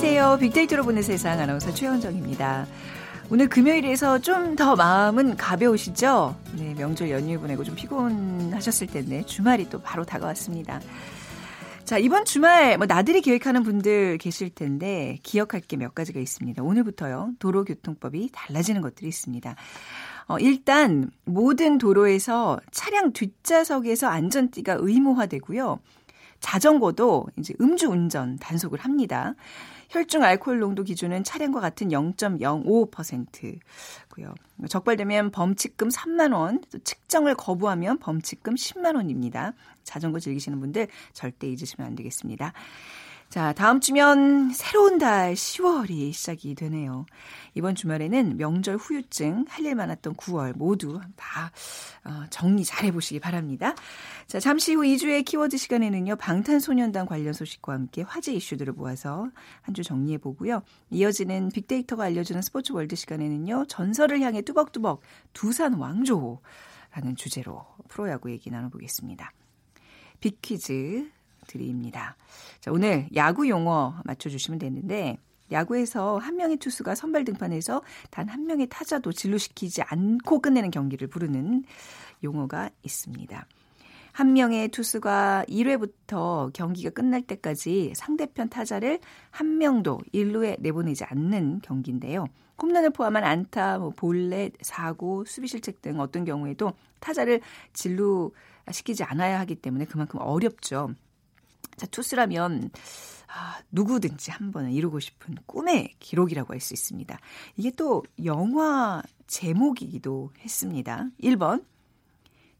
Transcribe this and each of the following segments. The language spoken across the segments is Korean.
안녕하세요. 빅데이터로 보는 세상 아나운서 최현정입니다. 오늘 금요일에서 좀 더 마음은 가벼우시죠? 네, 명절 연휴 보내고 좀 피곤하셨을 텐데 주말이 또 바로 다가왔습니다. 자, 이번 주말 뭐 나들이 계획하는 분들 계실 텐데 기억할 게 몇 가지가 있습니다. 오늘부터요. 도로교통법이 달라지는 것들이 있습니다. 어, 일단 모든 도로에서 차량 뒷좌석에서 안전띠가 의무화되고요. 자전거도 이제 음주 운전 단속을 합니다. 혈중 알코올 농도 기준은 차량과 같은 0.05%고요. 적발되면 범칙금 3만 원, 또 측정을 거부하면 범칙금 10만 원입니다. 자전거 즐기시는 분들 절대 잊으시면 안 되겠습니다. 자, 다음 주면 새로운 달 10월이 시작이 되네요. 이번 주말에는 명절 후유증, 할 일 많았던 9월 모두 다 어, 정리 잘 해보시기 바랍니다. 자, 잠시 후 이 주의 키워드 시간에는요, 방탄소년단 관련 소식과 함께 화제 이슈들을 모아서 한 주 정리해보고요. 이어지는 빅데이터가 알려주는 스포츠 월드 시간에는요, 전설을 향해 뚜벅뚜벅 두산 왕조라는 주제로 프로야구 얘기 나눠보겠습니다. 빅퀴즈 드립니다. 자, 오늘 야구 용어 맞춰주시면 되는데, 야구에서 한 명의 투수가 선발 등판해서 단 한 명의 타자도 진루시키지 않고 끝내는 경기를 부르는 용어가 있습니다. 한 명의 투수가 1회부터 경기가 끝날 때까지 상대편 타자를 한 명도 1루에 내보내지 않는 경기인데요. 홈런을 포함한 안타, 뭐 볼넷, 사고, 수비 실책 등 어떤 경우에도 타자를 진루시키지 않아야 하기 때문에 그만큼 어렵죠. 자, 투수라면 아, 누구든지 한 번은 이루고 싶은 꿈의 기록이라고 할 수 있습니다. 이게 또 영화 제목이기도 했습니다. 1번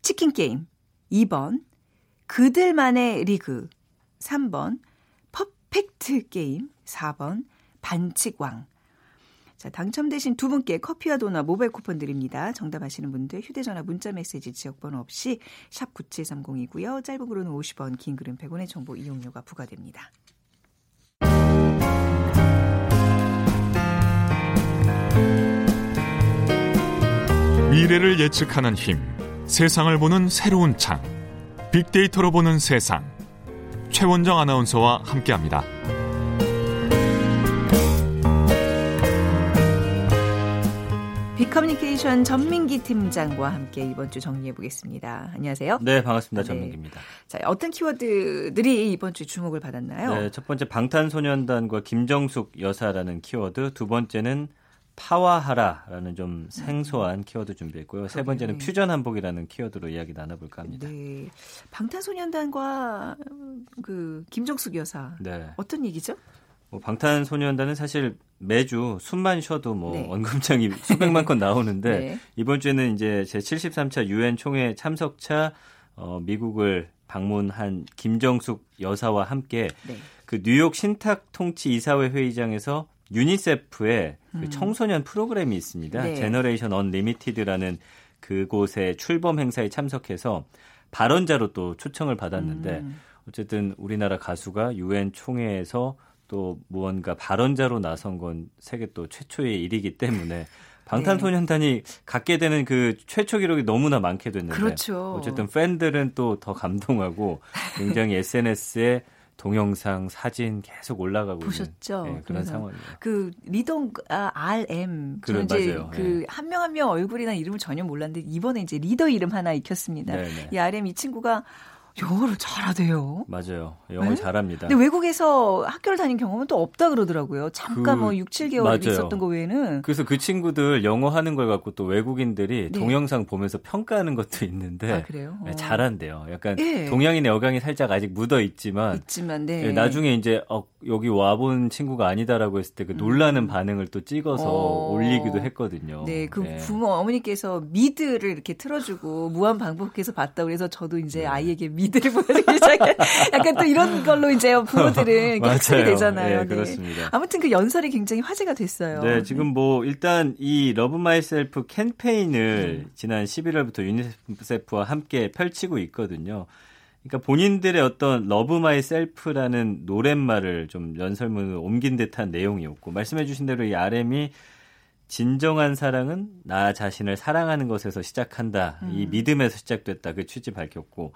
치킨 게임, 2번 그들만의 리그, 3번 퍼펙트 게임, 4번 반칙왕. 자, 당첨되신 두 분께 커피와 도넛 모바일 쿠폰 드립니다. 정답 아시는 분들 휴대전화 문자 메시지 지역번호 없이 샵 9730이고요. 짧은 글은 50원, 긴 글은 100원의 정보 이용료가 부과됩니다. 미래를 예측하는 힘, 세상을 보는 새로운 창, 빅데이터로 보는 세상. 최원정 아나운서와 함께합니다. 빅커뮤니케이션 전민기 팀장과 함께 이번 주 정리해 보겠습니다. 안녕하세요. 네, 반갑습니다. 전민기입니다. 네. 자, 어떤 키워드들이 이번 주 주목을 받았나요? 네, 첫 번째 방탄소년단과 김정숙 여사라는 키워드, 두 번째는 파와하라라는 좀 생소한 키워드 준비했고요. 세 번째는 퓨전 한복이라는 키워드로 이야기 나눠볼까 합니다. 네. 방탄소년단과 그 김정숙 여사 네. 어떤 얘기죠? 뭐 방탄소년단은 사실 매주 숨만 쉬어도 뭐 네. 언급장이 수백만 건 나오는데 네. 이번 주에는 이제 제 73차 유엔 총회 참석차 어, 미국을 방문한 김정숙 여사와 함께 네. 그 뉴욕 신탁 통치 이사회 회의장에서 유니세프의 그 음. 청소년 프로그램이 있습니다. 네. Generation Unlimited라는 그곳의 출범 행사에 참석해서 발언자로 또 초청을 받았는데 음. 어쨌든 우리나라 가수가 유엔 총회에서 또 무언가 발언자로 나선 건 세계 또 최초의 일이기 때문에 방탄소년단이 네. 갖게 되는 그 최초 기록이 너무나 많게 됐는데 그렇죠. 어쨌든 팬들은 또 더 감동하고 굉장히 SNS에 동영상, 사진 계속 올라가고 보셨죠? 있는 네, 그런 상황이에요. 그 리더 아, RM 저는 이제 그 한 명 한명 네. 한 명 얼굴이나 이름을 전혀 몰랐는데 이번에 이제 리더 이름 하나 익혔습니다. 네네. 네. 이 RM 이 친구가 영어를 잘하대요. 맞아요. 영어 네? 잘합니다. 근데 외국에서 학교를 다닌 경험은 또 없다 그러더라고요. 잠깐 그, 뭐 6, 7개월 맞아요. 있었던 거 외에는. 그래서 그 친구들 영어 하는 걸 갖고 또 외국인들이 네. 동영상 보면서 평가하는 것도 있는데 아, 그래요? 네, 잘한대요. 약간 네. 동양인의 어강이 살짝 아직 묻어 있지만 있지만 네. 네. 나중에 이제 어, 여기 와본 친구가 아니다라고 했을 때그 놀라는 음. 반응을 또 찍어서 어. 올리기도 했거든요. 네, 그 네. 부모 어머니께서 미드를 이렇게 틀어주고 무한 반복해서 봤다 그래서 저도 이제 네. 아이에게 미드 를 보여주기 시작해. 약간 또 이런 걸로 이제 부모들은 학습이 되잖아요. 네, 그렇습니다. 아무튼 그 연설이 굉장히 화제가 됐어요. 네, 지금 뭐 일단 이 Love Myself 캠페인을 음. 지난 11월부터 유니세프와 함께 펼치고 있거든요. 그러니까 본인들의 어떤 Love Myself라는 노랫말을 좀 연설문으로 옮긴 듯한 내용이었고 말씀해 주신 대로 이 RM이 진정한 사랑은 나 자신을 사랑하는 것에서 시작한다. 음. 이 믿음에서 시작됐다. 그 취지 밝혔고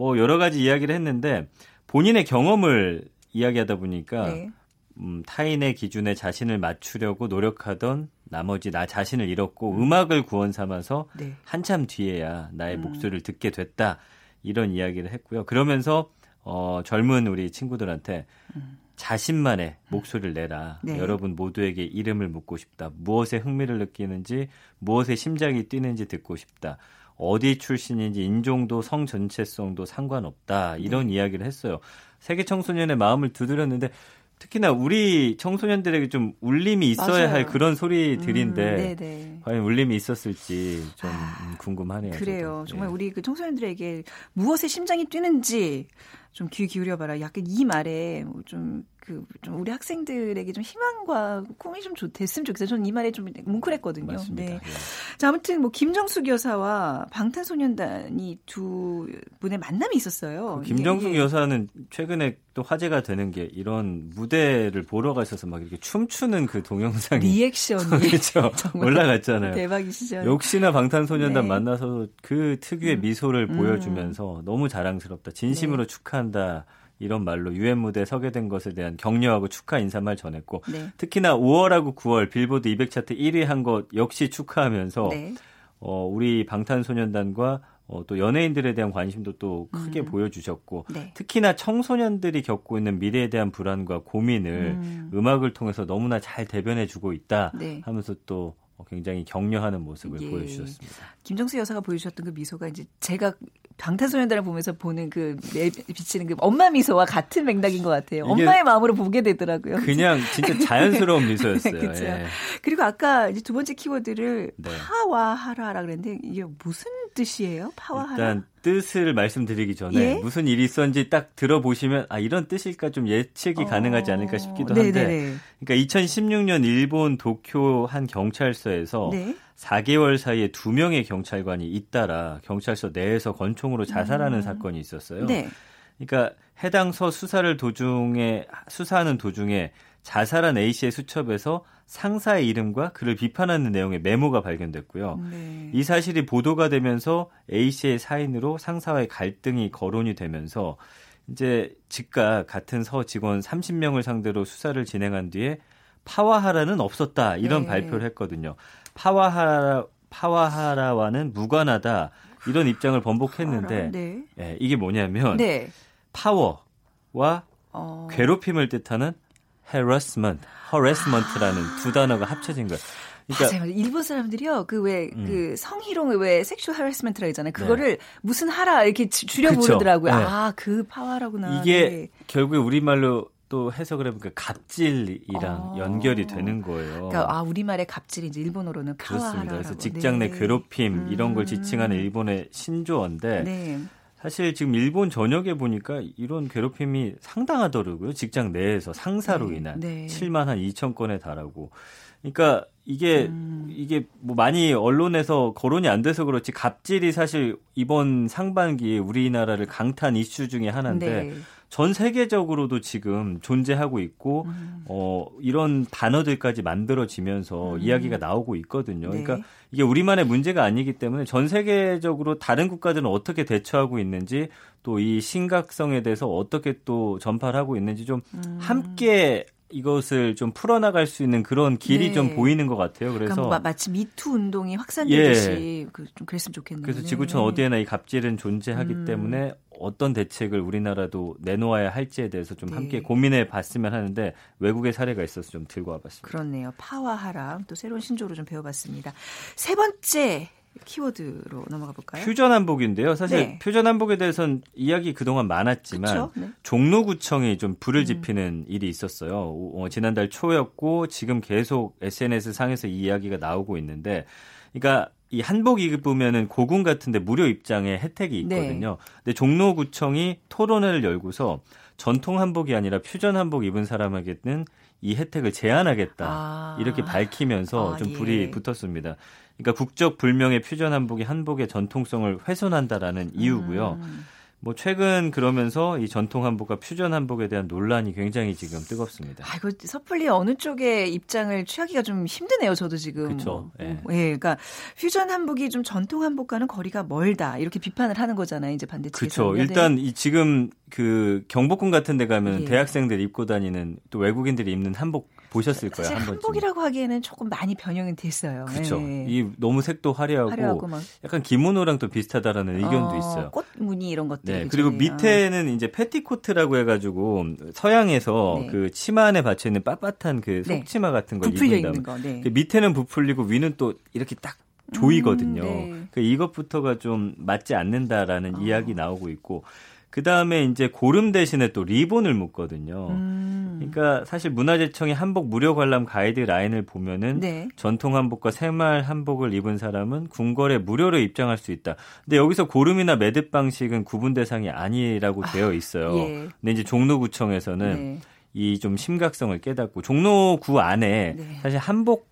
뭐 여러 가지 이야기를 했는데 본인의 경험을 이야기하다 보니까 네. 음, 타인의 기준에 자신을 맞추려고 노력하던 나머지 나 자신을 잃었고 음. 악을 구원 삼아서 네. 한참 뒤에야 나의 음. 목소리를 듣게 됐다 이런 이야기를 했고요. 그러면서 어, 젊은 우리 친구들한테 음. 자신만의 목소리를 내라. 네. 여러분 모두에게 이름을 묻고 싶다. 무엇에 흥미를 느끼는지, 무엇에 심장이 뛰는지 듣고 싶다. 어디 출신인지 인종도 성 전체성도 상관없다. 이런 네. 이야기를 했어요. 세계 청소년의 마음을 두드렸는데 특히나 우리 청소년들에게 좀 울림이 있어야 맞아요. 할 그런 소리들인데 음, 과연 울림이 있었을지 좀 아, 궁금하네요. 그래요. 저도. 정말 네. 우리 그 청소년들에게 무엇에 심장이 뛰는지 좀 귀 기울여봐라. 약간 이 말에 뭐좀 그, 좀 우리 학생들에게 좀 희망과 꿈이 좀 좋, 됐으면 좋겠어요. 저는 이 말에 좀 뭉클했거든요. 맞습니다. 네. 예. 자, 아무튼 뭐 김정숙 여사와 방탄소년단이 두 분의 만남이 있었어요. 그 김정숙 예. 여사는 최근에 또 화제가 되는 게 이런 무대를 보러 가셔서 막 이렇게 춤추는 그 동영상이 리액션이 그렇죠. 올라갔잖아요. 대박이시죠. 역시나 방탄소년단 네. 만나서 그 특유의 음. 미소를 음. 보여주면서 너무 자랑스럽다. 진심으로 네. 축하 한다. 이런 말로 유엔 무대에 서게 된 것에 대한 격려하고 축하 인사말 전했고 네. 특히나 5월하고 9월 빌보드 200 차트 1위 한 것 역시 축하하면서 네. 어, 우리 방탄소년단과 어, 또 연예인들에 대한 관심도 또 크게 음. 보여주셨고 네. 특히나 청소년들이 겪고 있는 미래에 대한 불안과 고민을 음. 악을 통해서 너무나 잘 대변해주고 있다 네. 하면서 또 굉장히 격려하는 모습을 예. 보여주셨습니다. 김정수 여사가 보여주셨던 그 미소가 이제 제가 방탄소년단을 보면서 보는 그 비치는 그 엄마 미소와 같은 맥락인 것 같아요. 엄마의 마음으로 보게 되더라고요. 그냥 진짜 자연스러운 미소였어요. 그렇죠. 예. 그리고 아까 이제 두 번째 키워드를 네. 파와하라라 그랬는데 이게 무슨 뜻이에요? 파와하라. 일단 뜻을 말씀드리기 전에 예? 무슨 일이 있었는지 딱 들어보시면 아 이런 뜻일까 좀 예측이 어... 가능하지 않을까 싶기도 한데 네네네. 그러니까 2016년 일본 도쿄 한 경찰서에서 네? 4개월 사이에 두 명의 경찰관이 잇따라 경찰서 내에서 권총으로 자살하는 음. 사건이 있었어요. 네. 그러니까 해당 서 수사를 도중에 수사하는 도중에 자살한 A 씨의 수첩에서 상사의 이름과 그를 비판하는 내용의 메모가 발견됐고요. 네. 이 사실이 보도가 되면서 A 씨의 사인으로 상사와의 갈등이 거론이 되면서 이제 즉각 같은 서 직원 30명을 상대로 수사를 진행한 뒤에 파와하라는 없었다 이런 네. 발표를 했거든요. 파와하라 파와하라와는 무관하다 이런 입장을 번복했는데 네. 예, 이게 뭐냐면 네. 파워와 어... 괴롭힘을 뜻하는 harassment, harassment라는 아... 두 단어가 합쳐진 거예요. 그러니까 맞아요. 일본 사람들이요. 그 왜그 음. 그 성희롱을 왜 sexual harassment라 하잖아요. 그거를 네. 무슨 ハラ 이렇게 줄여 부르더라고요. 네. 아, 그 파와라구나. 이게 네. 결국에 우리말로 또 해석을 해보니까 갑질이랑 아. 연결이 되는 거예요. 그러니까 아 우리말의 갑질이 이제 일본어로는 그렇습니다. 그래서 직장 내 네. 괴롭힘 음. 이런 걸 지칭하는 일본의 신조어인데 네. 사실 지금 일본 전역에 보니까 이런 괴롭힘이 상당하더라고요. 직장 내에서 상사로 네. 인한 네. 7만 한 2천 건에 달하고. 그러니까 이게 음. 이게 뭐 많이 언론에서 거론이 안 돼서 그렇지 갑질이 사실 이번 상반기에 우리나라를 강탄 이슈 중에 하나인데 네. 전 세계적으로도 지금 존재하고 있고 음. 어 이런 단어들까지 만들어지면서 음. 이야기가 나오고 있거든요. 네. 그러니까 이게 우리만의 문제가 아니기 때문에 전 세계적으로 다른 국가들은 어떻게 대처하고 있는지 또 이 심각성에 대해서 어떻게 또 전파를 하고 있는지 좀 음. 함께 이것을 좀 풀어나갈 수 있는 그런 길이 네. 좀 보이는 것 같아요. 그래서 그러니까 뭐 마치 미투 운동이 확산되듯이 예. 그좀 그랬으면 좋겠네요. 그래서 지구촌 네. 어디에나 이 갑질은 존재하기 음. 때문에 어떤 대책을 우리나라도 내놓아야 할지에 대해서 좀 네. 함께 고민해 봤으면 하는데 외국의 사례가 있어서 좀 들고 와봤습니다. 그렇네요. 파와하라 또 새로운 신조로 좀 배워봤습니다. 세 번째 키워드로 넘어가 볼까요? 퓨전 한복인데요. 사실 네. 퓨전 한복에 대해서는 이야기 그동안 많았지만 네. 종로구청이 좀 불을 음. 지피는 음. 일이 있었어요. 어, 지난달 초였고 지금 계속 SNS 상에서 이 이야기가 나오고 있는데 그러니까 이 한복 입으면은 고궁 같은데 무료 입장에 혜택이 네. 있거든요. 네. 근데 종로구청이 토론회를 열고서 전통 한복이 아니라 퓨전 한복 입은 사람에게는 이 혜택을 제한하겠다 아. 이렇게 밝히면서 아, 좀 불이 예. 붙었습니다. 그러니까 국적 불명의 퓨전 한복이 한복의 전통성을 훼손한다라는 이유고요. 음. 뭐 최근 그러면서 이 전통 한복과 퓨전 한복에 대한 논란이 굉장히 지금 뜨겁습니다. 아, 이거 섣불리 어느 쪽의 입장을 취하기가 좀 힘드네요. 저도 지금. 그렇죠. 예. 예, 그러니까 퓨전 한복이 좀 전통 한복과는 거리가 멀다 이렇게 비판을 하는 거잖아요. 이제 반대 측에서. 그렇죠. 일단 이 지금 그 경복궁 같은 데 가면 예. 대학생들 입고 다니는 또 외국인들이 입는 한복 보셨을 거예요. 한 한복이라고 하기에는 조금 많이 변형이 됐어요. 그렇죠. 네. 이 너무 색도 화려하고, 화려하고 약간 기모노랑 또 비슷하다라는 의견도 어, 있어요. 꽃 무늬 이런 것들. 네. 그리고 밑에는 이제 패티코트라고 해가지고 서양에서 네. 그 치마 안에 받쳐 있는 빳빳한 그 네. 속치마 같은 걸 입는다. 거. 네. 그 밑에는 부풀리고 위는 또 이렇게 딱 조이거든요. 음, 네. 그 이것부터가 좀 맞지 않는다라는 어. 이야기 나오고 있고 그 다음에 이제 고름 대신에 또 리본을 묶거든요. 음. 그러니까 사실 문화재청의 한복 무료 관람 가이드 라인을 보면은 네. 전통 한복과 새말 한복을 입은 사람은 궁궐에 무료로 입장할 수 있다. 근데 여기서 고름이나 매듭 방식은 구분 대상이 아니라고 아, 되어 있어요. 예. 근데 이제 종로구청에서는 네. 이좀 심각성을 깨닫고 종로구 안에 네. 사실 한복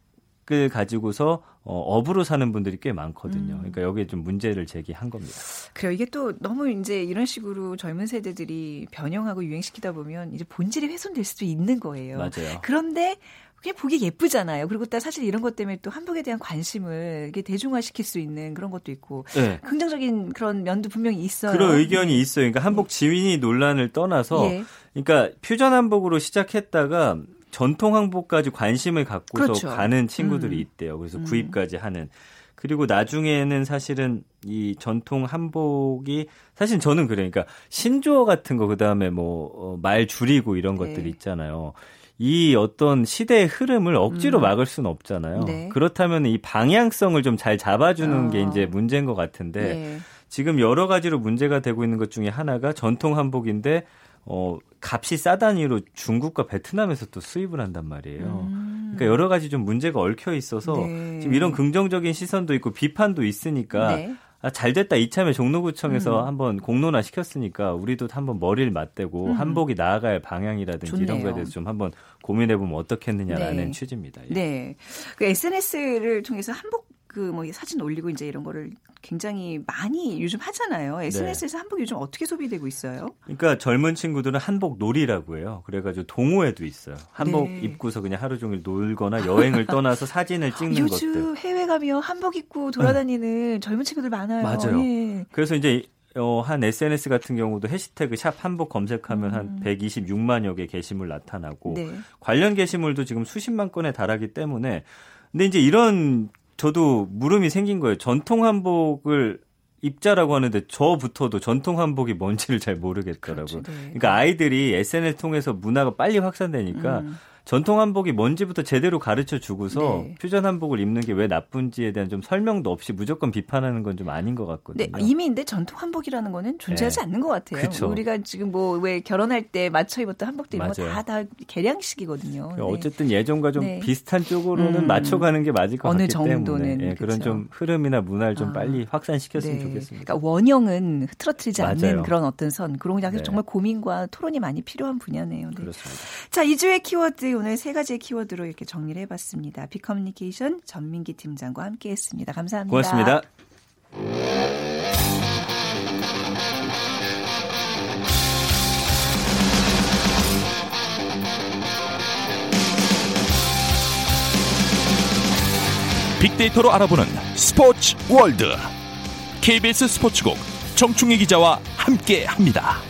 을 가지고서 어, 업으로 사는 분들이 꽤 많거든요. 음. 그러니까 여기에 좀 문제를 제기한 겁니다. 그래요. 이게 또 너무 이제 이런 식으로 젊은 세대들이 변형하고 유행시키다 보면 이제 본질이 훼손될 수도 있는 거예요. 맞아요. 그런데 그냥 보기 예쁘잖아요. 그리고 또 사실 이런 것 때문에 또 한복에 대한 관심을 이게 대중화시킬 수 있는 그런 것도 있고 네. 긍정적인 그런 면도 분명히 있어요. 그런 의견이 있어요. 그러니까 한복 지윈이 논란을 떠나서 예. 그러니까 퓨전 한복으로 시작했다가 전통 항복까지 관심을 갖고서 그렇죠. 가는 친구들이 음. 있대요. 그래서 음. 구입까지 하는. 그리고 나중에는 사실은 이 전통 한복이 사실 저는 그래. 그러니까 신조어 같은 거 그다음에 뭐말 어, 줄이고 이런 네. 것들이 있잖아요. 이 어떤 시대의 흐름을 억지로 음. 막을 수는 없잖아요. 네. 그렇다면 이 방향성을 좀 잘 잡아주는 어. 게 이제 문제인 것 같은데 네. 지금 여러 가지로 문제가 되고 있는 것 중에 하나가 전통 한복인데 어, 값이 싸다는 이유로 중국과 베트남에서 또 수입을 한단 말이에요. 음. 그러니까 여러 가지 좀 문제가 얽혀 있어서 네. 지금 이런 긍정적인 시선도 있고 비판도 있으니까 네. 아, 잘 됐다. 이참에 종로구청에서 음. 한번 공론화 시켰으니까 우리도 한번 머리를 맞대고 음. 한복이 나아갈 방향이라든지 좋네요. 이런 거에 대해서 좀 한번 고민해 보면 어떻겠느냐라는 네. 취지입니다. 예. 네. 그 SNS를 통해서 한복 그 뭐 사진 올리고 이제 이런 거를 굉장히 많이 요즘 하잖아요. SNS에서 네. 한복 요즘 어떻게 소비되고 있어요? 그러니까 젊은 친구들은 한복 놀이라고 해요. 그래가지고 동호회도 있어요. 한복 네. 입고서 그냥 하루 종일 놀거나 여행을 떠나서 사진을 찍는 요즘 것들. 요즘 해외 가면 한복 입고 돌아다니는 네. 젊은 친구들 많아요. 맞아요. 예. 그래서 이제 어, 한 SNS 같은 경우도 해시태그 샵 한복 검색하면 음. 한 126만여 개 게시물 나타나고 네. 관련 게시물도 지금 수십만 건에 달하기 때문에 근데 이제 이런 저도 물음이 생긴 거예요. 전통 한복을 입자라고 하는데 저부터도 전통 한복이 뭔지를 잘 모르겠더라고요. 그렇죠, 네. 그러니까 아이들이 SNS 통해서 문화가 빨리 확산되니까 음. 전통 한복이 뭔지부터 제대로 가르쳐 주고서 네. 퓨전 한복을 입는 게 왜 나쁜지에 대한 좀 설명도 없이 무조건 비판하는 건 좀 아닌 것 같거든요. 네, 이미 근데 전통 한복이라는 거는 존재하지 네. 않는 것 같아요. 그쵸. 우리가 지금 뭐 왜 결혼할 때 맞춰 입었던 한복도 이런 거다다 다 개량식이거든요. 네. 어쨌든 예전과 좀 네. 비슷한 쪽으로는 음. 맞춰가는 게 맞을 것 같기 정도는 때문에 예, 그런 좀 흐름이나 문화를 좀 아. 빨리 확산시켰으면 네. 좋겠습니다. 그러니까 원형은 흐트러뜨리지 맞아요. 않는 그런 어떤 선 그런 게 네. 정말 고민과 토론이 많이 필요한 분야네요. 그렇습니다. 자, 2주의 키워드 오늘 세 가지의 키워드로 이렇게 정리를 해봤습니다. 비커뮤니케이션 전민기 팀장과 함께했습니다. 감사합니다. 고맙습니다. 빅데이터로 알아보는 스포츠 월드 KBS 스포츠국 정충희 기자와 함께합니다.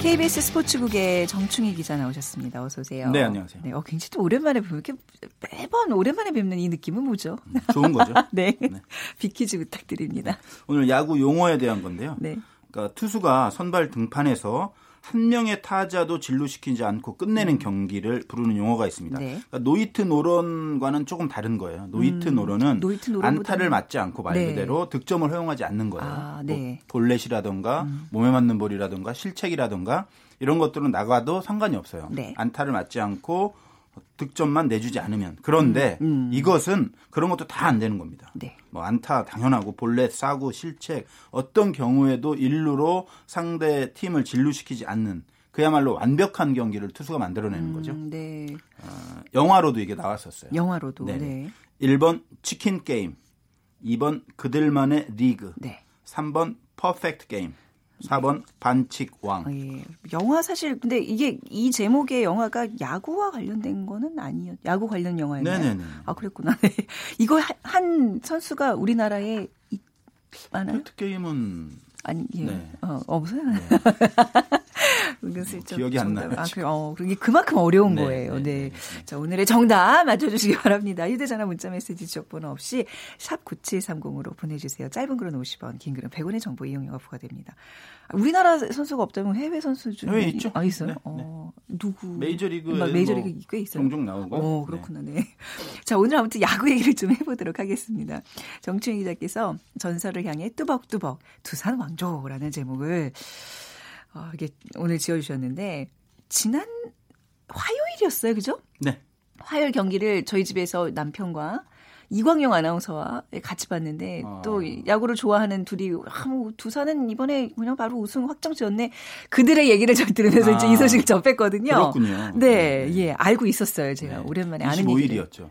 KBS 스포츠국의 정충희 기자 나오셨습니다. 어서 오세요. 네, 안녕하세요. 네, 어, 굉장히 또 오랜만에 보 이렇게 매번 오랜만에 뵙는 이 느낌은 뭐죠? 음, 좋은 거죠. 네. 네. 빅퀴즈 부탁드립니다. 오늘 야구 용어에 대한 건데요. 네. 그러니까 투수가 선발 등판에서 한 명의 타자도 진루시키지 않고 끝내는 음. 경기를 부르는 용어가 있습니다. 네. 그러니까 노히트 노런과는 조금 다른 거예요. 노히트 음. 노런은 노히트 안타를 맞지 않고 말 네. 그대로 득점을 허용하지 않는 거예요. 아, 네. 뭐 볼넷이라던가 음. 몸에 맞는 볼이라던가 실책이라던가 이런 것들은 나가도 상관이 없어요. 네. 안타를 맞지 않고 득점만 내주지 않으면 그런데 음, 음. 이것은 그런 것도 다 안 되는 겁니다. 네. 뭐 안타 당연하고 볼넷 사구 실책 어떤 경우에도 일루로 상대 팀을 진루시키지 않는 그야말로 완벽한 경기를 투수가 만들어내는 거죠. 음, 네. 어, 영화로도 이게 나왔었어요. 영화로도. 네. 네. 1번 치킨 게임, 2번 그들만의 리그, 네. 3번 퍼펙트 게임, 4번 반칙 왕. 어, 예. 영화 사실 근데 이게 이 제목의 영화가 야구와 관련된 거는 아니었. 야구 관련 영화였나요? 네네네. 아 그랬구나. 네. 이거 한 선수가 우리나라에 많아요? 퍼펙트 게임은 아니 예. 네. 어, 없어요. 네. 은근슬쩍 기억이 안 나요. 아, 그, 어, 그게 그만큼 어려운 네, 거예요. 네, 네. 네. 자, 오늘의 정답 맞춰주시기 바랍니다. 휴대전화 문자 메시지 지역번호 없이 샵 9730으로 보내주세요. 짧은 글은 50원, 긴 글은 100원의 정보 이용료가 부과됩니다. 우리나라 선수가 없다면 해외 선수 중에 해외 있죠? 아 있어요? 네, 어, 누구? 메이저리그 메이저리그 뭐 꽤 있어요. 종종 나오고. 어, 그렇구나. 네. 자, 오늘 아무튼 야구 얘기를 좀 해보도록 하겠습니다. 정충희 기자께서 전설을 향해 뚜벅뚜벅 두산 왕조라는 제목을 어, 이게 오늘 지어주셨는데 지난 화요일이었어요, 그죠? 네. 화요일 경기를 저희 집에서 남편과 이광용 아나운서와 같이 봤는데 아. 또 야구를 좋아하는 둘이 아, 뭐 두산은 이번에 그냥 바로 우승 확정 지었네. 그들의 얘기를 저 들으면서 아. 이제 이 소식을 접했거든요. 그렇군요. 네, 네. 예, 알고 있었어요. 제가 네. 오랜만에 아는 25일이었죠.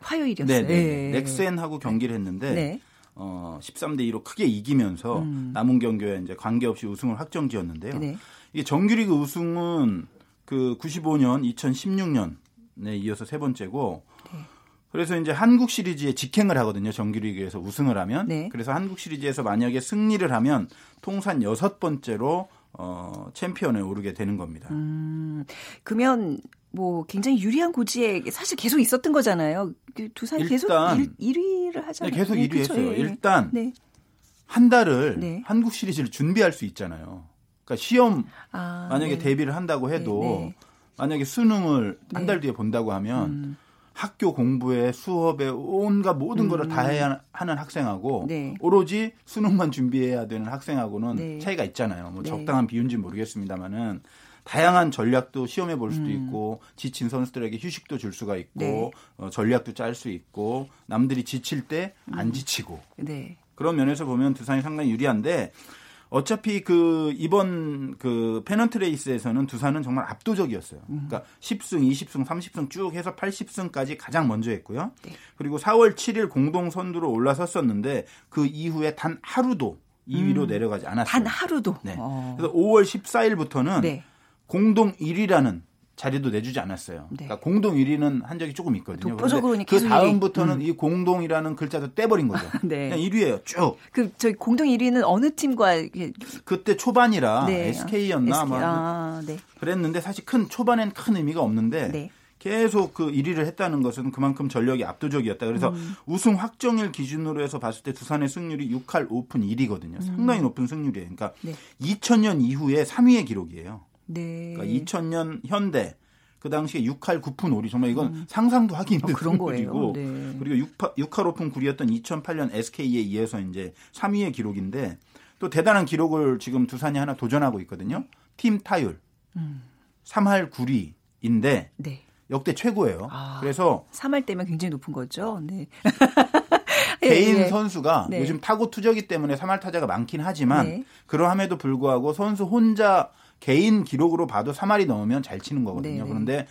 화요일이었어요. 네, 네. 네. 넥센하고 경기를 했는데 네. 어, 13대 2로 크게 이기면서 음. 남은 경기에 이제 관계없이 우승을 확정지었는데요. 네. 이게 정규리그 우승은 그 95년, 2016년에 이어서 세 번째고 네. 그래서 이제 한국 시리즈에 직행을 하거든요. 정규리그에서 우승을 하면. 네. 그래서 한국 시리즈에서 만약에 승리를 하면 통산 여섯 번째로 어, 챔피언에 오르게 되는 겁니다. 음, 그러면 뭐 굉장히 유리한 고지에 사실 계속 있었던 거잖아요. 그 두산이 계속 1, 1위를 하잖아요. 네, 계속 1위 네, 했어요. 예. 일단 네. 한 달을 네. 한국 시리즈를 준비할 수 있잖아요. 그러니까 시험 아, 만약에 네. 데뷔를 한다고 해도 네, 만약에 수능을 한 달 뒤에 본다고 하면 음. 학교 공부에 수업에 온갖 모든 음. 거를 다 해야 하는 학생하고 네. 오로지 수능만 준비해야 되는 학생하고는 네. 차이가 있잖아요. 뭐 네. 적당한 비율인지 모르겠습니다만은 다양한 전략도 시험해 볼 수도 음. 있고 지친 선수들에게 휴식도 줄 수가 있고 네. 어, 전략도 짤 수 있고 남들이 지칠 때 안 음. 지치고 네. 그런 면에서 보면 두산이 상당히 유리한데 어차피 그 이번 그 페넌트 레이스에서는 두산은 정말 압도적이었어요. 음. 그러니까 10승, 20승, 30승 쭉 해서 80승까지 가장 먼저 했고요. 네. 그리고 4월 7일 공동 선두로 올라섰었는데 그 이후에 단 하루도 2위로 음. 내려가지 않았어요. 단 하루도. 네. 어. 그래서 5월 14일부터는 네. 공동 1위라는 자리도 내주지 않았어요. 네. 그러니까 공동 1위는 한 적이 조금 있거든요. 그런데 그 다음부터는 음. 이 공동이라는 글자도 떼버린 거죠. 네. 그냥 1위예요. 쭉. 그 저희 공동 1위는 어느 팀과 그때 초반이라 네. SK였나 SK. 아, 네. 그랬는데 사실 큰 초반엔 큰 의미가 없는데 네. 계속 그 1위를 했다는 것은 그만큼 전력이 압도적이었다. 그래서 음. 우승 확정일 기준으로 해서 봤을 때 두산의 승률이 6할 오픈 1위거든요. 상당히 음. 높은 승률이에요. 그러니까 2000년 이후에 3위의 기록이에요. 네. 그러니까 2000년 현대 그 당시에 6할 9푼 5리 정말 이건 음. 상상도 하기 힘든 어, 그런 거이고 네. 그리고 6, 6할 오픈 9리였던 2008년 SK에 이어서 이제 3위의 기록인데 또 대단한 기록을 지금 두산이 하나 도전하고 있거든요. 팀 타율 음. 3할 9리인데 네. 역대 최고예요. 아, 그래서 3할 때면 굉장히 높은 거죠. 네. 개인 네. 선수가 네. 요즘 타고 투적이 때문에 3할 타자가 많긴 하지만 네. 그러함에도 불구하고 선수 혼자 개인 기록으로 봐도 3할이 넘으면 잘 치는 거거든요. 네네. 그런데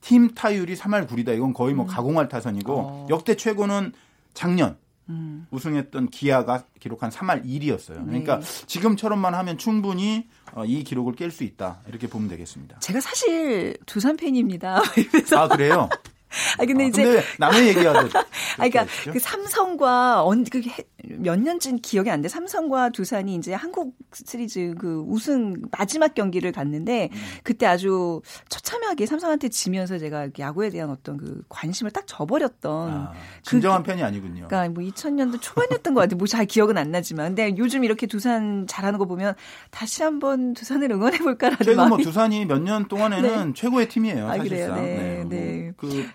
팀 타율이 3할 9리다. 이건 거의 뭐 음. 가공할 타선이고 어. 역대 최고는 작년 음. 우승했던 기아가 기록한 3할 1위였어요. 그러니까 네. 지금처럼만 하면 충분히 어, 이 기록을 깰 수 있다. 이렇게 보면 되겠습니다. 제가 사실 두산 팬입니다. 아, 그래요? 아 근데 아, 이제 근데 남의 얘기하고 아 그러니까 그 삼성과 언그 몇 년쯤 기억이 안 돼. 삼성과 두산이 이제 한국 시리즈 그 우승 마지막 경기를 갔는데 음. 그때 아주 처참하게 삼성한테 지면서 제가 야구에 대한 어떤 그 관심을 딱 저버렸던 아, 그 진정한 그, 팬이 아니군요. 그러니까 뭐 2000년도 초반이었던 것 같아요. 뭐 잘 기억은 안 나지만 근데 요즘 이렇게 두산 잘하는 거 보면 다시 한번 두산을 응원해 볼까라는 최근 뭐 두산이 몇 년 동안에는 네. 최고의 팀이에요. 아, 사실상. 그래요? 네. 네. 네. 그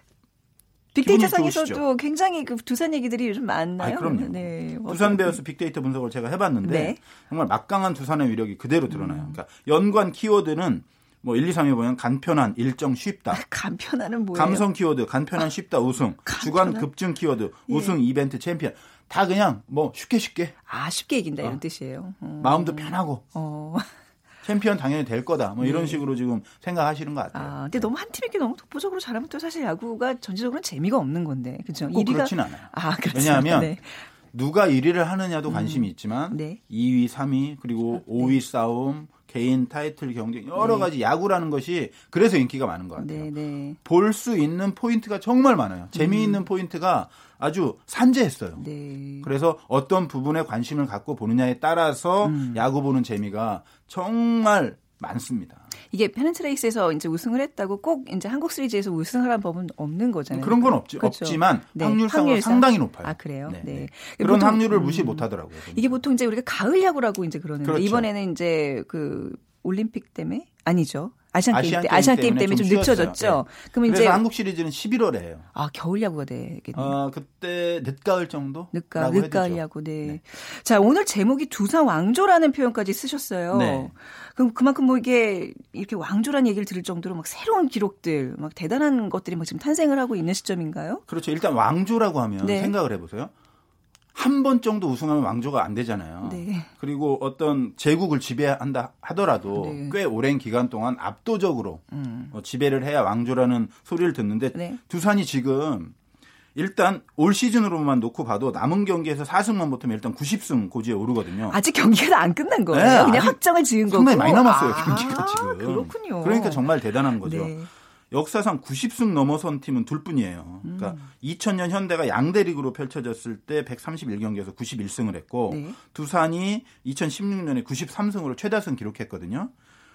빅데이터상에서도 굉장히 그 두산 얘기들이 요즘 많나요? 아, 그럼요. 네. 두산 베어스 빅데이터 분석을 제가 해봤는데 네. 정말 막강한 두산의 위력이 그대로 드러나요. 음. 그러니까 연관 키워드는 뭐 1, 2, 3에 보면 간편한, 일정 쉽다. 아, 간편한은 뭐예요? 감성 키워드, 간편한 쉽다 우승. 간편한? 주간 급증 키워드, 예. 우승 이벤트 챔피언. 다 그냥 뭐 쉽게 쉽게. 아 쉽게 이긴다 어. 이런 뜻이에요. 어. 마음도 편하고. 어. 챔피언 당연히 될 거다. 뭐 이런 네. 식으로 지금 생각하시는 것 같아요. 아, 근데 너무 한 팀에게 너무 독보적으로 잘하면 또 사실 야구가 전체적으로는 재미가 없는 건데. 그렇죠? 1위가 그렇진 않아요. 아, 왜냐하면 네. 누가 1위를 하느냐도 음. 관심이 있지만 네. 2위, 3위 그리고 5위 싸움 개인 타이틀 경쟁 여러 네. 가지 야구라는 것이 그래서 인기가 많은 것 같아요. 네, 네. 볼 수 있는 포인트가 정말 많아요. 재미있는 음. 포인트가 아주 산재했어요. 네. 그래서 어떤 부분에 관심을 갖고 보느냐에 따라서 음. 야구 보는 재미가 정말 많습니다. 이게 페넌트레이스에서 이제 우승을 했다고 꼭 이제 한국 시리즈에서 우승하라는 법은 없는 거잖아요. 그런 건 없죠. 그렇죠. 없지만 네. 확률상 확률상 상당히 높아요. 아 그래요? 네. 네. 그런 보통, 확률을 무시 음. 못하더라고요. 이게 보통 이제 우리가 가을 야구라고 이제 그러는데 그렇죠. 이번에는 이제 그 올림픽 때문에 아니죠. 아시안 게임 때 아시안 게임 때문에 좀, 좀 늦춰졌죠. 네. 그러면 이제 한국 시리즈는 11월에 해요. 아 겨울 야구가 되겠네요. 어, 그때 늦가을 정도? 늦가 늦가을 야구. 네. 네. 자 오늘 제목이 두산 왕조라는 표현까지 쓰셨어요. 네. 그럼 그만큼 뭐 이게 이렇게 왕조라는 얘기를 들을 정도로 막 새로운 기록들, 막 대단한 것들이 막 지금 탄생을 하고 있는 시점인가요? 그렇죠. 일단 왕조라고 하면 네. 생각을 해보세요. 한 번 정도 우승하면 왕조가 안 되잖아요. 네. 그리고 어떤 제국을 지배한다 하더라도 네. 꽤 오랜 기간 동안 압도적으로 음. 어, 지배를 해야 왕조라는 소리를 듣는데 네. 두산이 지금 일단 올 시즌으로만 놓고 봐도 남은 경기에서 4승만 못하면 일단 90승 고지에 오르거든요. 아직 경기가 안 끝난 거예요. 네, 그냥 확정을 지은 거고. 상당히 많이 남았어요, 아, 경기가 지금. 그렇군요. 그러니까 정말 대단한 거죠. 네. 역사상 90승 넘어선 팀은 둘 뿐이에요. 그러니까 음. 2000년 현대가 양대 리그로 펼쳐졌을 때 131경기에서 91승을 했고 네. 두산이 2016년에 93승으로 최다승 기록했거든요.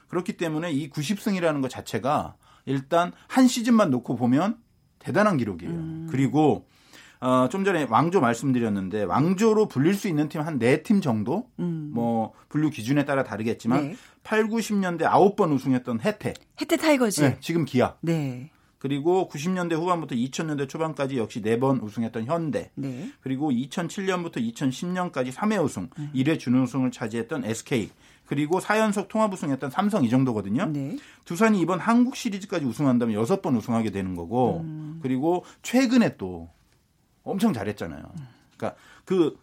그렇기 때문에 이 90승이라는 것 자체가 일단 한 시즌만 놓고 보면 대단한 기록이에요. 음. 그리고 어, 좀 전에 왕조 말씀드렸는데 왕조로 불릴 수 있는 팀 한 네 팀 정도 음. 뭐 분류 기준에 따라 다르겠지만 네. 8, 90년대 9번 우승했던 해태. 해태 타이거즈. 네, 지금 기아. 네. 그리고 90년대 후반부터 2000년대 초반까지 역시 4번 우승했던 현대. 네. 그리고 2007년부터 2010년까지 3회 우승, 음. 1회 준우승을 차지했던 SK. 그리고 4연속 통합 우승했던 삼성 이 정도거든요. 네. 두산이 이번 한국 시리즈까지 우승한다면 6번 우승하게 되는 거고. 음. 그리고 최근에 또 엄청 잘했잖아요. 그러니까 그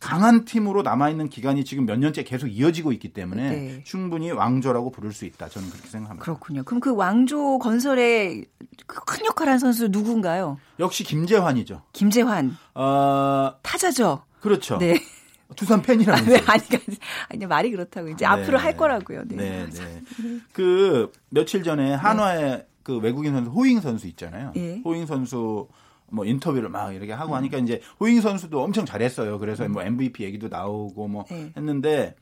강한 팀으로 남아있는 기간이 지금 몇 년째 계속 이어지고 있기 때문에 네. 충분히 왕조라고 부를 수 있다. 저는 그렇게 생각합니다. 그렇군요. 그럼 그 왕조 건설에 큰 역할을 한 선수 누군가요? 역시 김재환이죠. 김재환. 어... 타자죠. 그렇죠. 네. 두산 팬이라면서. 아, 네, 아니, 아니, 말이 그렇다고. 이제 네. 앞으로 할 거라고요. 네. 네, 네. 그 며칠 전에 한화의 네. 그 외국인 선수 호잉 선수 있잖아요. 예. 호잉 선수 뭐 인터뷰를 막 이렇게 하고 음. 하니까 이제 호잉 선수도 엄청 잘했어요. 그래서 뭐 MVP 얘기도 나오고 뭐 네. 했는데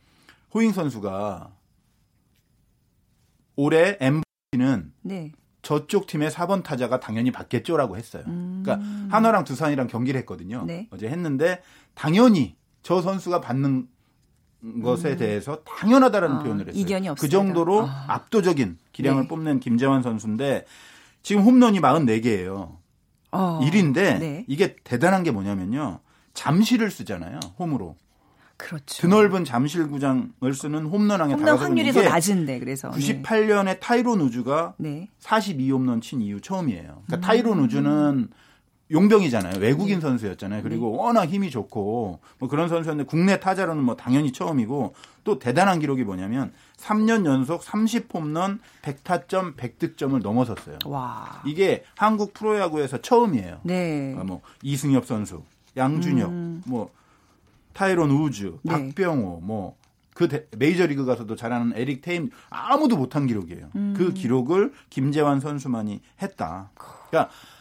호잉 선수가 올해 MVP는 네. 저쪽 팀의 4번 타자가 당연히 받겠죠라고 했어요. 음. 그러니까 한화랑 두산이랑 경기를 했거든요. 네. 어제 했는데 당연히 저 선수가 받는 것에 음. 대해서 당연하다라는 어, 표현을 했어요. 이견이 없습니다. 그 정도로 아. 압도적인 기량을 네. 뽐낸 김재환 선수인데 지금 홈런이 44개예요. 어. 일인데 네. 이게 대단한 게 뭐냐면요. 잠실을 쓰잖아요. 홈으로. 그렇죠. 드넓은 잠실 구장을 쓰는 홈런왕에 홈런 확률이 더 낮은데 그래서 98년에 네. 타이론 우주가 네. 42홈런 친 이후 처음이에요. 그러니까 음. 타이론 우주는 용병이잖아요. 외국인 네. 선수였잖아요. 그리고 네. 워낙 힘이 좋고 뭐 그런 선수였는데 국내 타자로는 뭐 당연히 처음이고 또 대단한 기록이 뭐냐면 3년 연속 30홈런 100타점 100득점을 넘어섰어요. 와. 이게 한국 프로야구에서 처음이에요. 네. 그러니까 뭐 이승엽 선수, 양준혁, 음. 뭐 타이론 우즈, 네. 박병호, 뭐그 메이저리그 가서도 잘하는 에릭 테임 아무도 못한 기록이에요. 음. 그 기록을 김재환 선수만이 했다. 그러니까 네.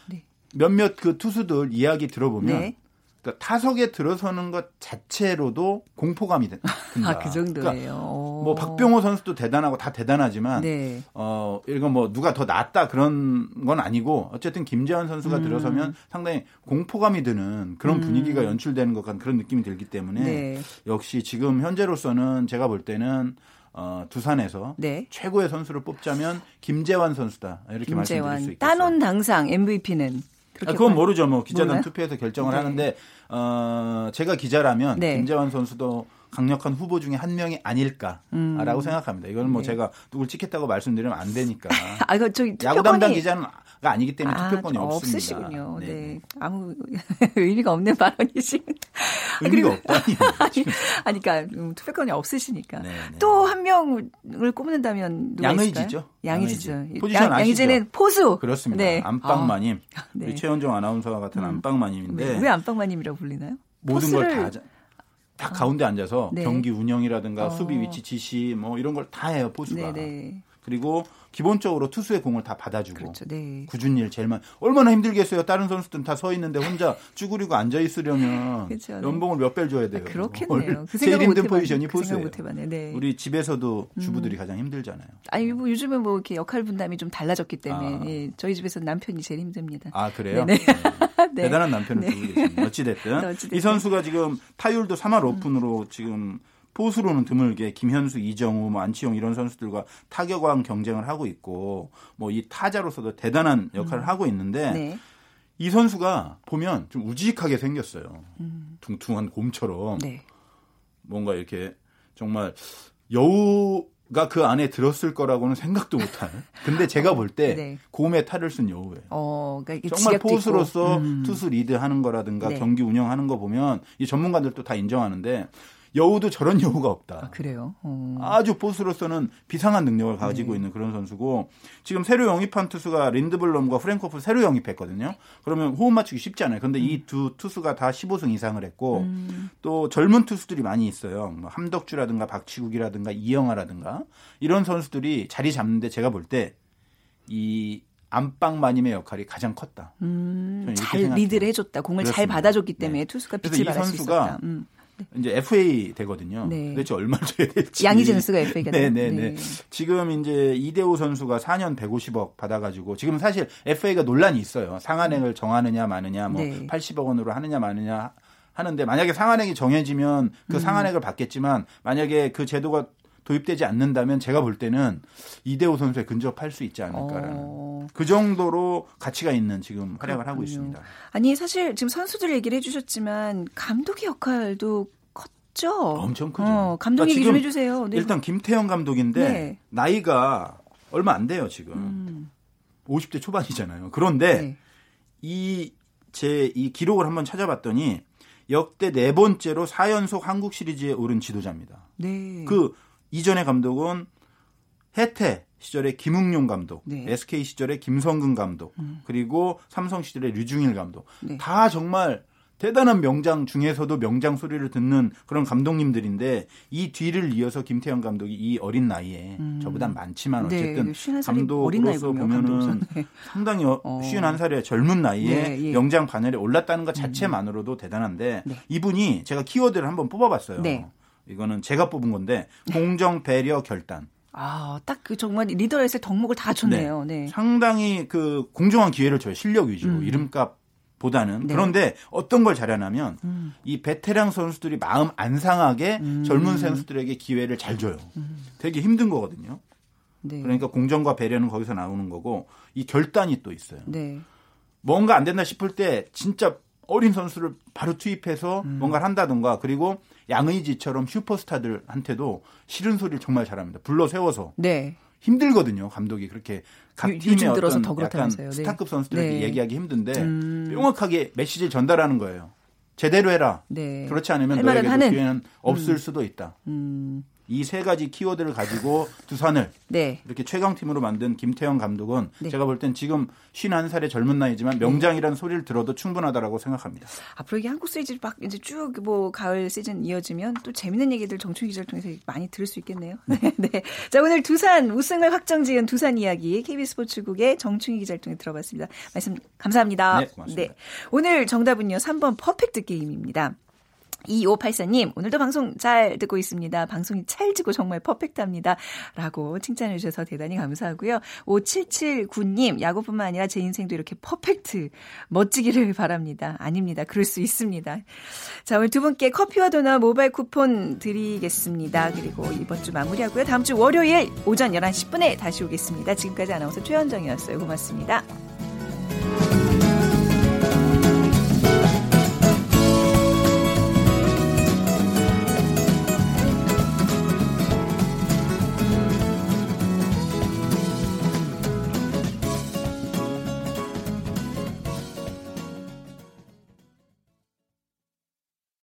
몇몇 그 투수들 이야기 들어보면 네. 그러니까 타석에 들어서는 것 자체로도 공포감이 든다. 아, 그 정도예요. 그러니까 뭐 박병호 선수도 대단하고 다 대단하지만 네. 어 이건 뭐 누가 더 낫다 그런 건 아니고 어쨌든 김재환 선수가 음. 들어서면 상당히 공포감이 드는 그런 음. 분위기가 연출되는 것 같은 그런 느낌이 들기 때문에 네. 역시 지금 현재로서는 제가 볼 때는 어, 두산에서 네. 최고의 선수를 뽑자면 김재환 선수다 이렇게 김재환. 말씀드릴 수 있겠어요. 따논 당상 MVP는 아, 그건 모르죠. 뭐 기자단 몰라요? 투표해서 결정을 네. 하는데 어 제가 기자라면 네. 김재환 선수도 강력한 후보 중에 한 명이 아닐까라고 음. 생각합니다. 이거는 뭐 네. 제가 누굴 찍겠다고 말씀드리면 안 되니까. 아, 이거 저 야구 담당 기자는 아니기 때문에 아, 투표권이 없습니다. 없으시군요. 네. 네. 아무 의미가 없는 발언이시군. 의미가 없다. 아니, 그러니까 음, 투표권이 없으시니까. 네, 네. 또한 명을 꼽는다면 누가 양의지죠. 양의지죠. 양의지. 포지션 양, 양의지는 포수. 그렇습니다. 네. 안방마님. 아, 네. 최현정 아나운서와 같은 음. 안방마님인데 왜 안방마님이라고 불리나요? 모든 포스를... 걸다 다 어. 가운데 앉아서 네. 경기 운영이라든가 어. 수비 위치 지시 뭐 이런 걸 다 해요 포수가. 네네. 그리고 기본적으로 투수의 공을 다 받아주고 그렇죠, 네. 굳은 일 제일 많이 얼마나 힘들겠어요. 다른 선수들은 다 서 있는데 혼자 쭈그리고 앉아 있으려면 그렇죠, 네. 연봉을 몇 배를 줘야 돼요. 아, 그렇겠네요. 그 제일 힘든 포지션이 그 포수예요. 네. 우리 집에서도 주부들이 음. 가장 힘들잖아요. 아니 뭐 요즘은 뭐 이렇게 역할 분담이 좀 달라졌기 때문에 아. 예, 저희 집에서 남편이 제일 힘듭니다. 아 그래요? 네. 네. 대단한 남편을 두고 계십니다. 어찌됐든 이 선수가 지금 타율도 3할 오픈으로 음. 지금 포수로는 드물게 김현수, 이정우, 뭐 안치용 이런 선수들과 타격왕 경쟁을 하고 있고 뭐 이 타자로서도 대단한 역할을 음. 하고 있는데 네. 이 선수가 보면 좀 우직하게 생겼어요. 음. 둥퉁한 곰처럼 네. 뭔가 이렇게 정말 여우 가그 안에 들었을 거라고는 생각도 못할. 근데 제가 볼때 네. 곰의 탈을 쓴 여우예요. 어, 그러니까 정말 포수로서 음. 투수 리드하는 거라든가 네. 경기 운영하는 거 보면 이 전문가들도 다 인정하는데 여우도 저런 여우가 없다. 아, 그래요? 어. 아주 보스로서는 비상한 능력을 가지고 네. 있는 그런 선수고 지금 새로 영입한 투수가 린드블럼과 프랭코프 새로 영입했거든요. 그러면 호흡 맞추기 쉽지 않아요. 근데 음. 이두 투수가 다 15승 이상을 했고 음. 또 젊은 투수들이 많이 있어요. 뭐 함덕주라든가 박치국이라든가 이영하라든가 이런 선수들이 자리 잡는데 제가 볼 때 이 안방 마님의 역할이 가장 컸다. 음, 잘 생각해요. 리드를 해줬다. 공을 그렇습니다. 잘 받아줬기 때문에 네. 투수가 빛을 발할 수 있었다. 음. 이제 FA 되거든요. 네. 도대체 얼마를 줘야 될지. 선수가 FA가 돼요. 네네네. 네. 지금 이제 이대호 선수가 4년 150억 받아가지고 지금 사실 FA가 논란이 있어요. 상한액을 정하느냐 마느냐, 뭐 네. 80억 원으로 하느냐 마느냐 하는데 만약에 상한액이 정해지면 그 음. 상한액을 받겠지만 만약에 그 제도가 도입되지 않는다면 제가 볼 때는 이대호 선수에 근접할 수 있지 않을까라는 어. 그 정도로 가치가 있는 지금 활약을 그렇군요. 하고 있습니다. 아니 사실 지금 선수들 얘기를 해주셨지만 감독의 역할도 컸죠. 엄청 크죠. 어, 감독 그러니까 얘기 좀 해주세요. 네. 일단 김태형 감독인데 네. 나이가 얼마 안 돼요 지금. 음. 50대 초반이잖아요. 그런데 네. 이제 이 기록을 한번 찾아봤더니 역대 네 번째로 4연속 한국 시리즈에 오른 지도자입니다. 네. 그 이전의 감독은 해태 시절의 김웅용 감독, 네. SK 시절의 김성근 감독, 음. 그리고 삼성 시절의 류중일 감독. 네. 다 정말 대단한 명장 중에서도 명장 소리를 듣는 그런 감독님들인데 이 뒤를 이어서 김태형 감독이 이 어린 나이에 음. 저보다 많지만 네, 어쨌든 네, 감독으로서 보면은 네. 상당히 어. 51살의 젊은 나이에 네, 예. 명장 반열에 올랐다는 것 자체만으로도 음. 대단한데 네. 이분이 제가 키워드를 한번 뽑아봤어요. 네. 이거는 제가 뽑은 건데 공정 배려 결단. 아, 딱 그 정말 리더에서 덕목을 다 줬네요. 네. 네. 상당히 그 공정한 기회를 줘요. 실력 위주로. 음. 이름값 보다는 네. 그런데 어떤 걸 잘하냐면 음. 이 베테랑 선수들이 마음 안 상하게 음. 젊은 선수들에게 기회를 잘 줘요. 음. 되게 힘든 거거든요. 네. 그러니까 공정과 배려는 거기서 나오는 거고 이 결단이 또 있어요. 네. 뭔가 안 된다 싶을 때 진짜 어린 선수를 바로 투입해서 음. 뭔가를 한다던가 그리고 양의지처럼 슈퍼스타들한테도 싫은 소리를 정말 잘합니다. 불러 세워서. 네. 힘들거든요. 감독이 그렇게 각 팀의 어떤 약간 네. 스타급 선수들에게 네. 얘기하기 힘든데 음. 명확하게 메시지를 전달하는 거예요. 제대로 해라. 네. 그렇지 않으면 너에게도 기회는 없을 음. 수도 있다. 음. 이 세 가지 키워드를 가지고 두산을 네. 이렇게 최강팀으로 만든 김태형 감독은 네. 제가 볼 땐 지금 51살의 젊은 나이지만 명장이라는 네. 소리를 들어도 충분하다라고 생각합니다. 앞으로 이게 한국 시리즈 막 이제 쭉 뭐 가을 시즌 이어지면 또 재밌는 얘기들 정충 기자를 통해서 많이 들을 수 있겠네요. 네. 네. 자, 오늘 두산 우승을 확정 지은 두산 이야기 KBS 스포츠국의 정충희 기자를 통해 들어봤습니다. 말씀 감사합니다. 네, 고맙습니다. 네. 오늘 정답은요. 3번 퍼펙트 게임입니다. 2584님, 오늘도 방송 잘 듣고 있습니다. 방송이 찰지고 정말 퍼펙트합니다. 라고 칭찬해 주셔서 대단히 감사하고요. 5779님, 야구뿐만 아니라 제 인생도 이렇게 퍼펙트, 멋지기를 바랍니다. 아닙니다. 그럴 수 있습니다. 자, 오늘 두 분께 커피와 도넛 모바일 쿠폰 드리겠습니다. 그리고 이번 주 마무리하고요. 다음 주 월요일 오전 11시 10분에 다시 오겠습니다. 지금까지 아나운서 최현정이었어요. 고맙습니다.